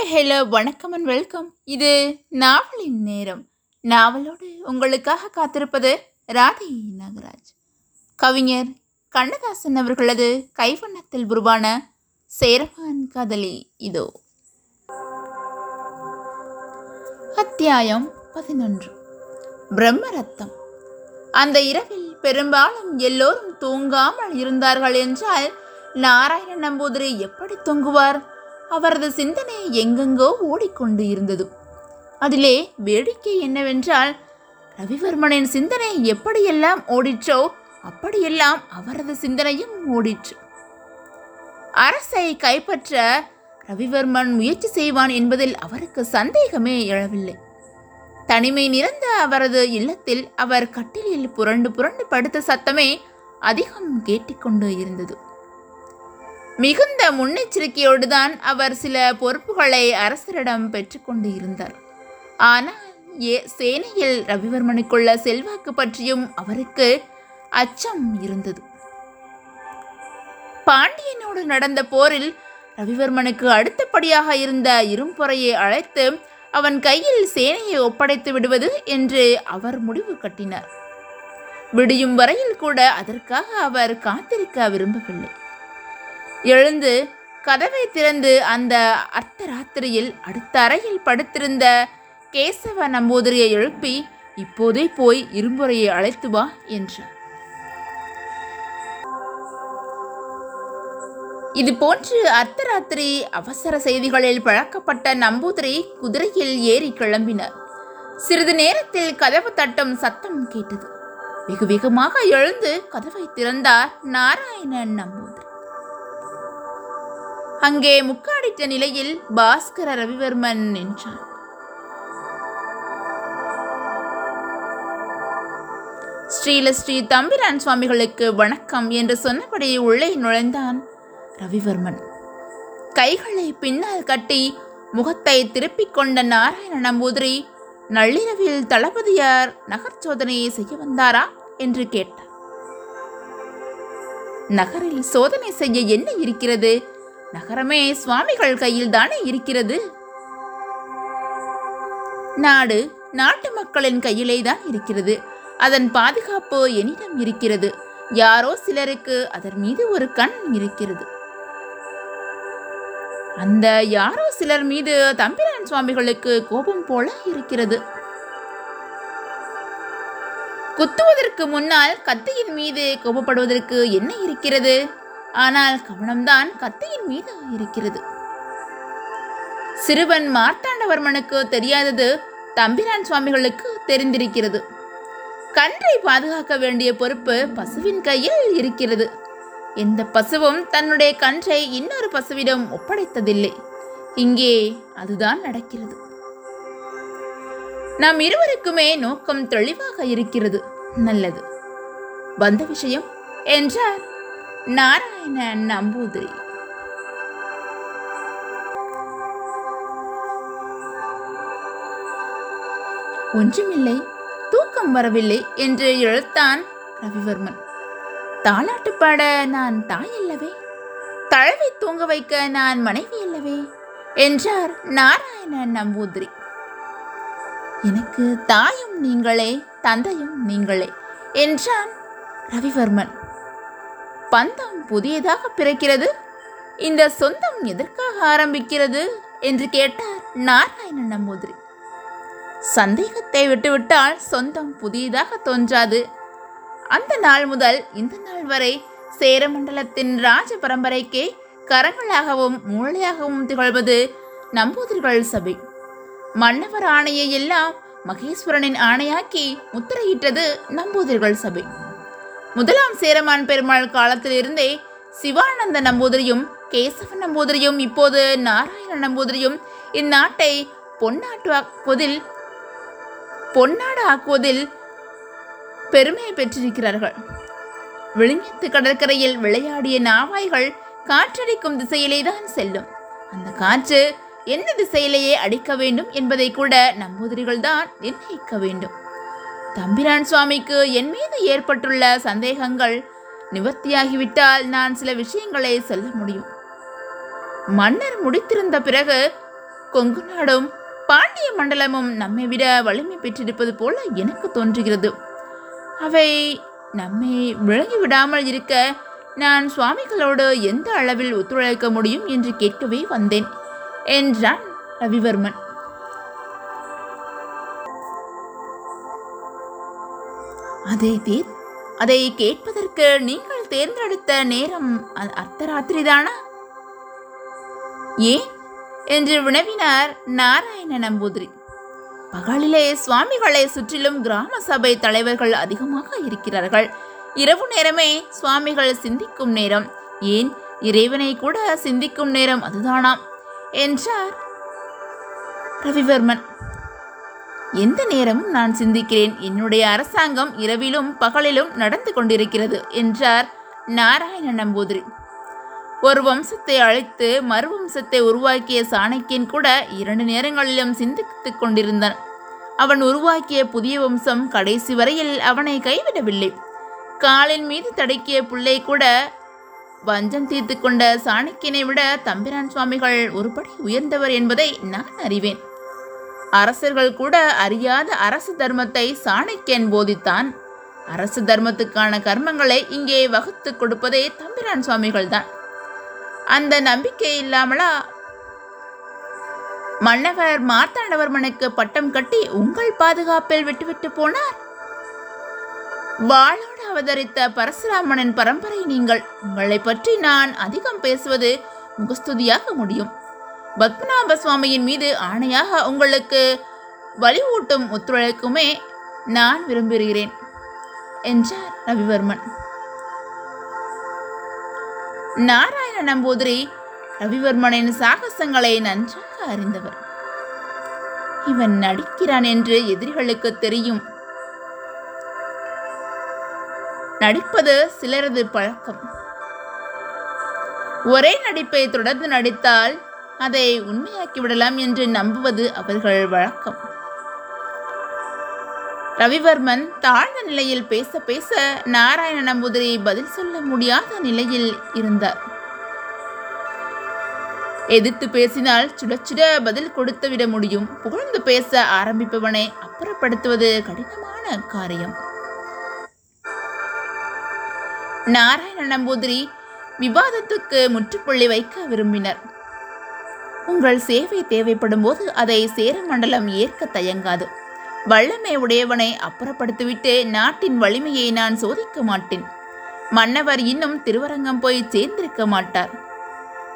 Hi hello வணக்கம் and welcome இது நாவலின் நேரம். நாவலோடு உங்களுக்காக காத்திருப்பது ராதை நாகராஜ். கவிஞர் கண்ணதாசன் அவர்களது கைவண்ணத்தில் உருவான சேரமான் காதலி இதோ. அத்தியாயம் பதினொன்று. பிரம்மரத்தம். அந்த இரவில் பெரும்பாலும் எல்லோரும் தூங்காமல் இருந்தார்கள் என்றால் நாராயண நம்பூதிரி எப்படி தூங்குவார்? அவரது சிந்தனை எங்கெங்கோ ஓடிக்கொண்டு இருந்தது. அதிலே வேடிக்கை என்னவென்றால் ரவிவர்மனின் சிந்தனை எப்படியெல்லாம் ஓடிற்றோ அப்படியெல்லாம் அவரது சிந்தனையும் ஓடிற்று. அரசை கைப்பற்ற ரவிவர்மன் முயற்சி செய்வான் என்பதில் அவருக்கு சந்தேகமே எழவில்லை. தனிமை நிறைந்த அவரது இல்லத்தில் அவர் கட்டிலில் புரண்டு புரண்டு படுத்த சத்தமே அதிகம் கேட்டுக்கொண்டு இருந்தது. மிகுந்த முன்னெச்சரிக்கையோடுதான் அவர் சில பொறுப்புகளை அரசரிடம் பெற்றுக்கொண்டு இருந்தார். ஆனால் ஏ சேனையில் ரவிவர்மனுக்குள்ள செல்வாக்கு பற்றியும் அவருக்கு அச்சம் இருந்தது. பாண்டியனோடு நடந்த போரில் ரவிவர்மனுக்கு அடுத்தபடியாக இருந்த இரும்பொறையை அழைத்து அவன் கையில் சேனையை ஒப்படைத்து விடுவது என்று அவர் முடிவு கட்டினார். விடியும் வரையில் கூட அதற்காக அவர் காத்திருக்க விரும்பவில்லை. எழுந்து கதவை திறந்து அந்த அர்த்தராத்திரியில் அடுத்த அறையில் படுத்திருந்த கேசவ நம்பூதிரியை எழுப்பி இப்போதே போய் இரும்புறையை அழைத்து வா என்றார் இது போன்று அர்த்தராத்திரி அவசர செய்திகளில் பழக்கப்பட்ட நம்பூதிரி குதிரையில் ஏறி கிளம்பினார். சிறிது நேரத்தில் கதவு தட்டும் சத்தம் கேட்டது. வெகு வேகமாக எழுந்து கதவை திறந்தார் நாராயணன் நம்பூதிரி. அங்கே முக்காடிட்ட நிலையில் பாஸ்கர ரவிவர்மன் நின்றான். ஸ்ரீல ஸ்ரீ தம்பிரான் சுவாமிகளுக்கு வணக்கம் என்று சொன்னபடி உள்ளே நுழைந்தான் ரவிவர்மன். கைகளை பின்னால் கட்டி முகத்தை திருப்பிக் கொண்ட நாராயண நம்பூதிரி நள்ளிரவில் தளபதியார் நகர் சோதனையை செய்ய வந்தாரா? என்று கேட்டார் நகரில் சோதனை செய்ய என்ன இருக்கிறது? நகரமே சுவாமிகள் கையில் தானே இருக்கிறது? நாடு நாட்டு மக்களின் கையிலே தான் இருக்கிறது. அதன் பாதுகாப்பு என்னிடம் இருக்கிறது. யாரோ சிலருக்கு அதன் மீது ஒரு கண் இருக்கிறது. அந்த யாரோ சிலர் மீது தம்பிரான் சுவாமிகளுக்கு கோபம் போல இருக்கிறது. குத்துவதற்கு முன்னால் கத்தியின் மீது கோபப்படுவதற்கு என்ன இருக்கிறது? ஆனால் கவனம்தான் கத்தியின் மீது இருக்கிறது. சிறுவன் மார்த்தாண்டவர்மனுக்கு தெரியாதது தம்பிரான் சுவாமிகளுக்கு தெரிந்திருக்கிறது. கன்றை பாதுகாக்க வேண்டிய பொறுப்பு பசுவின் கையில் இருக்கிறது. எந்த பசுவும் தன்னுடைய கன்றை இன்னொரு பசுவிடம் ஒப்படைத்ததில்லை. இங்கே அதுதான் நடக்கிறது. நம் இருவருக்குமே நோக்கம் தெளிவாக இருக்கிறது. நல்லது. வந்த விஷயம் என்றார் நாராயண நம்பூதிரி. ஒன்றுமில்லை தூக்கம் வரவில்லை என்று எழுத்தான் ரவிவர்மன். தாலாட்டு பாட நான் தாய் அல்லவே? தழவை தூங்க வைக்க நான் மனைவி அல்லவே? என்றார் நாராயண நம்பூதிரி. எனக்கு தாயும் நீங்களே தந்தையும் நீங்களே என்றான் ரவிவர்மன். பந்தம் புதியதாக பிறக்கிறது. இந்த சொந்தம் எதற்காக ஆரம்பிக்கிறது என்று கேட்டார் நாராயண நம்பூதிரி. சந்தேகத்தை விட்டுவிட்டால் சொந்தம் புதியதாக தோன்றாது. அந்த நாள் முதல் இந்த நாள் வரை சேரமண்டலத்தின் ராஜ பரம்பரைக்கே கரங்களாகவும் மூளையாகவும் திகழ்வது நம்பூதிரிகள் சபை. மன்னவர் ஆணையை எல்லாம் மகேஸ்வரனின் ஆணையாக்கி முத்திரையிட்டது நம்பூதிரிகள் சபை. முதலாம் சேரமான் பெருமாள் காலத்திலிருந்தே சிவானந்த நம்பூதிரியும் கேசவ நம்பூதிரியும் இப்போது நாராயண நம்பூதிரியும் இந்நாட்டை பொன்னாட்டு ஆக்குவதில் பொன்னாடு ஆக்குவதில் பெருமை பெற்றிருக்கிறார்கள். விழுங்கத்து கடற்கரையில் விளையாடிய நாவாய்கள் காற்றடிக்கும் திசையிலே தான் செல்லும். அந்த காற்று எந்த திசையிலேயே அடிக்க வேண்டும் என்பதை கூட நம்பூதிரிகள் தான் நிர்ணயிக்க வேண்டும். தம்பிரான் சுவாமிக்கு என் மீது ஏற்பட்டுள்ள சந்தேகங்கள் நிவர்த்தியாகிவிட்டால் நான் சில விஷயங்களை சொல்ல முடியும். மன்னர் முடித்திருந்த பிறகு கொங்கு நாடும் பாண்டிய மண்டலமும் நம்மை விட வலிமை பெற்றிருப்பது போல எனக்கு தோன்றுகிறது. அவை நம்மை விளங்கி விடாமல் இருக்க நான் சுவாமிகளோடு எந்த அளவில் ஒத்துழைக்க முடியும் என்று கேட்கவே வந்தேன் என்றான் ரவிவர்மன். அதே தீர் அதை கேட்பதற்கு நீங்கள் தேர்ந்தெடுத்த நேரம் அர்த்தராத்திரி அர்த்தராத்திரிதானா? ஏன்? என்று வினவினார் நாராயண நம்பூதிரி. பகலிலே சுவாமிகளை சுற்றிலும் கிராம சபை தலைவர்கள் அதிகமாக இருக்கிறார்கள். இரவு நேரமே சுவாமிகள் சிந்திக்கும் நேரம். ஏன்? இறைவனை கூட சிந்திக்கும் நேரம் அதுதானாம் என்றார் ரவிவர்மன். எந்த நேரமும் நான் சிந்திக்கிறேன். என்னுடைய அரசாங்கம் இரவிலும் பகலிலும் நடந்து கொண்டிருக்கிறது என்றார் நாராயண நம்பூதிரி ஒரு வம்சத்தை அழைத்து மறு வம்சத்தை உருவாக்கிய சாணக்கியன் கூட இரண்டு நேரங்களிலும் சிந்தித்துக் கொண்டிருந்தான். அவன் உருவாக்கிய புதிய வம்சம் கடைசி வரையில் அவனை கைவிடவில்லை. காலின் மீது தடுக்கிய பிள்ளை கூட வஞ்சம் தீர்த்து கொண்ட சாணக்கியனை விட தம்பிரான் சுவாமிகள் ஒருபடி உயர்ந்தவர் என்பதை நான் அறிவேன். அரசர்கள் கூட அறியாத அரசு தர்மத்தை சாணக்கியன் போதித்தான். அரசு தர்மத்துக்கான கர்மங்களை இங்கே வகுத்து கொடுப்பதே தம்பிரான் சுவாமிகள்தான். அந்த நம்பிக்கை இல்லாமலா? மன்னவர் மார்த்தாண்டவர்மனுக்கு பட்டம் கட்டி உங்கள் பாதுகாப்பில் விட்டுவிட்டு போனார்? வாளோடு அவதரித்த பரசுராமனின் பரம்பரை நீங்கள். உங்களை பற்றி நான் அதிகம் பேசுவது முகஸ்துதியாக முடியும். பத்மநாப சுவாமியின் மீது ஆணையாக உங்களுக்கு வலிவூட்டும் ஒத்துழைக்குமே நான் விரும்புகிறேன் என்றார் ரவிவர்மன். நாராயண நம்பூதிரி ரவிவர்மனின் சாகசங்களை நன்றாக அறிந்தவர். இவன் நடிக்கிறான் என்று எதிரிகளுக்கு தெரியும். நடிப்பது சிலரது பழக்கம். ஒரே நடிப்பை தொடர்ந்து நடித்தால் அதை உண்மையாக்கி விடலாம் என்று நம்புவது அவர்கள் வழக்கம். ரவிவர்மன் தாழ்ந்த நிலையில் பேச பேச நாராயண நம்பூதிரி பதில் சொல்ல முடியாத நிலையில் இருந்தார். எதிர்த்து பேசினால் சுட சுட பதில் கொடுத்து விட முடியும். புகழ்ந்து பேச ஆரம்பிப்பவனை அப்புறப்படுத்துவது கடினமான காரியம். நாராயண நம்பூதிரி விவாதத்துக்கு முற்றுப்புள்ளி வைக்க விரும்பினர். உங்கள் சேவை தேவைப்படும் போது அதை சேரமண்டலம் ஏற்க தயங்காது. வல்லமை உடையவனை அப்புறப்படுத்திவிட்டு நாட்டின் வலிமையை நான் சோதிக்க மாட்டேன். மன்னவர் இன்னும் திருவரங்கம் போய் சேர்ந்திருக்க மாட்டார்.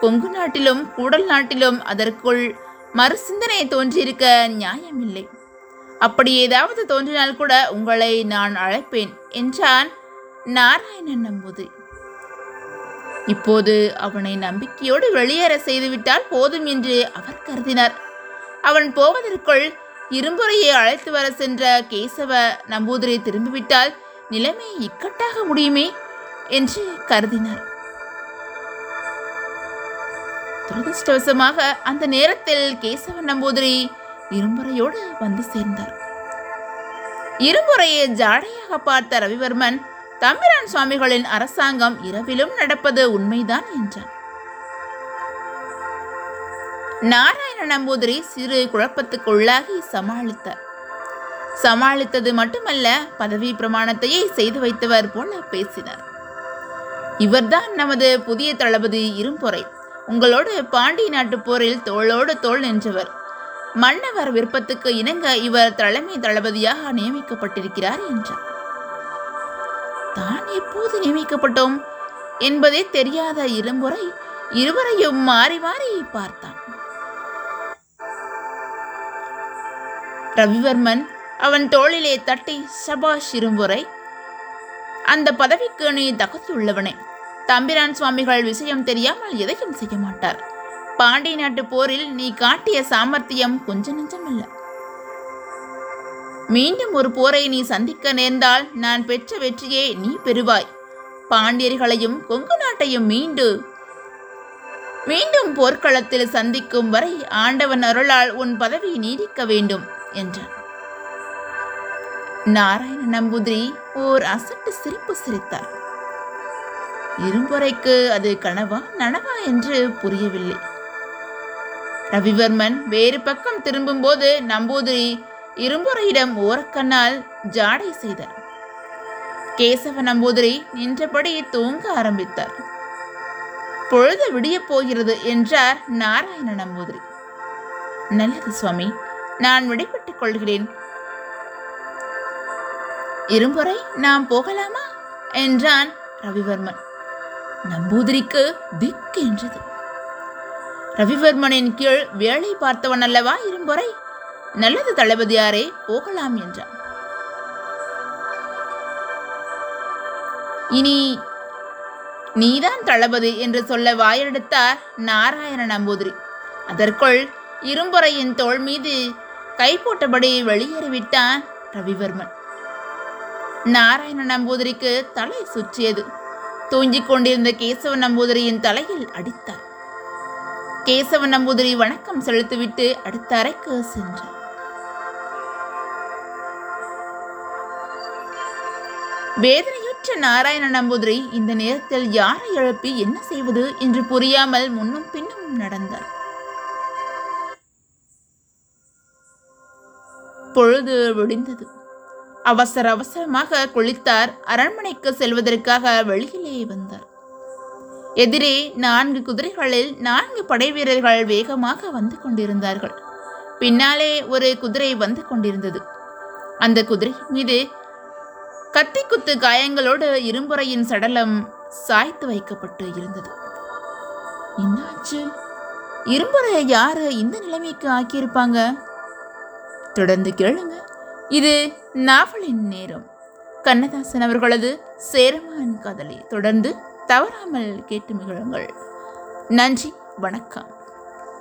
கொங்கு நாட்டிலும் கூடல் நாட்டிலும் அதற்குள் மறுசிந்தனை தோன்றியிருக்க நியாயமில்லை. அப்படி ஏதாவது தோன்றினால் கூட உங்களை நான் அழைப்பேன் என்றான் நாராயணன் நம்பூதிரி இப்போது அவனை நம்பிக்கையோடு வெளியேற செய்துவிட்டால் போதும் என்று அவர் கருதினார். அவன் போவதற்குள் இரும்புறையை அழைத்து வர சென்ற கேசவ நம்பூதிரி திரும்பிவிட்டால் நிலைமை இக்கட்டாக முடியுமே என்று கருதினார். துரதிருஷ்டவசமாக அந்த நேரத்தில் கேசவ நம்பூதிரி இரும்புறையோடு வந்து சேர்ந்தார். இருமுறையை ஜாடையாக பார்த்த ரவிவர்மன் தம்பிரான் சுவாமிகளின் அரசாங்கம் இரவிலும் நடப்பது உண்மைதான் என்றான். நாராயண நம்பூதிரி சிறு குழப்பத்துக்குள்ளாகி சமாளித்தார். சமாளித்தது மட்டுமல்ல பதவி பிரமாணத்தையே செய்து வைத்தவர் போல பேசினார். இவர்தான் நமது புதிய தளபதி இரும்பொறை. உங்களோடு பாண்டி நாட்டு போரில் தோளோடு தோள் நின்றவர். மன்னவர் விருப்பத்துக்கு இணங்க இவர் தலைமை தளபதியாக நியமிக்கப்பட்டிருக்கிறார் என்றார். எப்போது நியமிக்கப்பட்டோம் என்பதே தெரியாத இளம்புரை இருவரையும் மாறி மாறி பார்த்தான். ரவிவர்மன் அவன் தோளிலே தட்டி சபாஷ் இரும்புரை அந்த பதவிக்கு நீ தகுதியுள்ளவனே. தம்பிரான் சுவாமிகள் விஷயம் தெரியாமல் எதையும் செய்ய மாட்டார். பாண்டிய நாட்டு போரில் நீ காட்டிய சாமர்த்தியம் கொஞ்ச நெஞ்சமல்ல. மீண்டும் ஒரு போரை நீ சந்திக்க நேர்ந்தால் நான் பெற்ற வெற்றியே நீ பெறுவாய். பாண்டியர்களையும் கொங்கு நாட்டையும் மீண்டு. மீண்டும் போர்க்களத்தில் சந்திக்கும் வரை ஆண்டவன் அருளால் உன் பதவி நீடிக்க வேண்டும் என்றான். நாராயண நம்பூதிரி ஓர் அசட்டு சிரிப்பு சிரித்தார். இரும்புறைக்கு அது கனவா நனவா என்று புரியவில்லை. ரவிவர்மன் வேறு பக்கம் திரும்பும்போது நம்பூதிரி இரும்புறையிடம் ஓரக்கண்ணால் ஜாடை செய்தார். கேசவ நம்பூதிரி நின்றபடி தூங்க ஆரம்பித்தார். பொழுது விடிய போகிறது என்றார் நாராயண நம்பூதிரி நல்லது சுவாமி நான் விடைபெற்றுக் கொள்கிறேன். இரும்புறை நாம் போகலாமா? என்றான் ரவிவர்மன். நம்பூதிரிக்கு திக் என்றது. ரவிவர்மனின் கீழ் வேலை பார்த்தவன் அல்லவா இரும்புறை? நல்லது தளபதியாரே போகலாம் என்றான். இனி நீதான் தளபதி என்று சொல்ல வாயெடுத்தார் நாராயண நம்பூதிரி அதற்குள் இரும்புறையின் தோள் மீது கை போட்டபடி வெளியேறிவிட்டான் ரவிவர்மன். நாராயண நம்பூதிரிக்கு தலை சுற்றியது. தூங்கிக் கொண்டிருந்த கேசவ நம்பூதிரியின் தலையில் அடித்தார். கேசவ நம்பூதிரி வணக்கம் செலுத்திவிட்டு அடுத்த அறைக்கு சென்றார் வேதனையுற்ற நாராயண நம்பூதிரி இந்த நேரத்தில் யாரை எழுப்பி என்ன செய்வது என்று புரியாமல் முன்னும் பின்னும் நடந்தார். பொழுது விடிந்தது. அவசர அவசரமாக குளித்தார். அரண்மனைக்கு செல்வதற்காக வெளியிலே வந்தார். எதிரே நான்கு குதிரைகளில் நான்கு படை வீரர்கள் வேகமாக வந்து கொண்டிருந்தார்கள். பின்னாலே ஒரு குதிரை வந்து கொண்டிருந்தது. அந்த குதிரை மீது கத்தி குத்து காயங்களோடு இரும்புறையின் சடலம் சாய்த்து வைக்கப்பட்டு இருந்தது. என்னாச்சு? இரும்புறையை யாரு இந்த நிலைமைக்கு ஆக்கியிருப்பாங்க? தொடர்ந்து கேளுங்க. இது நாவலின் நேரம். கண்ணதாசன் அவர்களது சேரமான் காதலி. தொடர்ந்து தவறாமல் கேட்டு மகிழுங்கள். நன்றி வணக்கம்.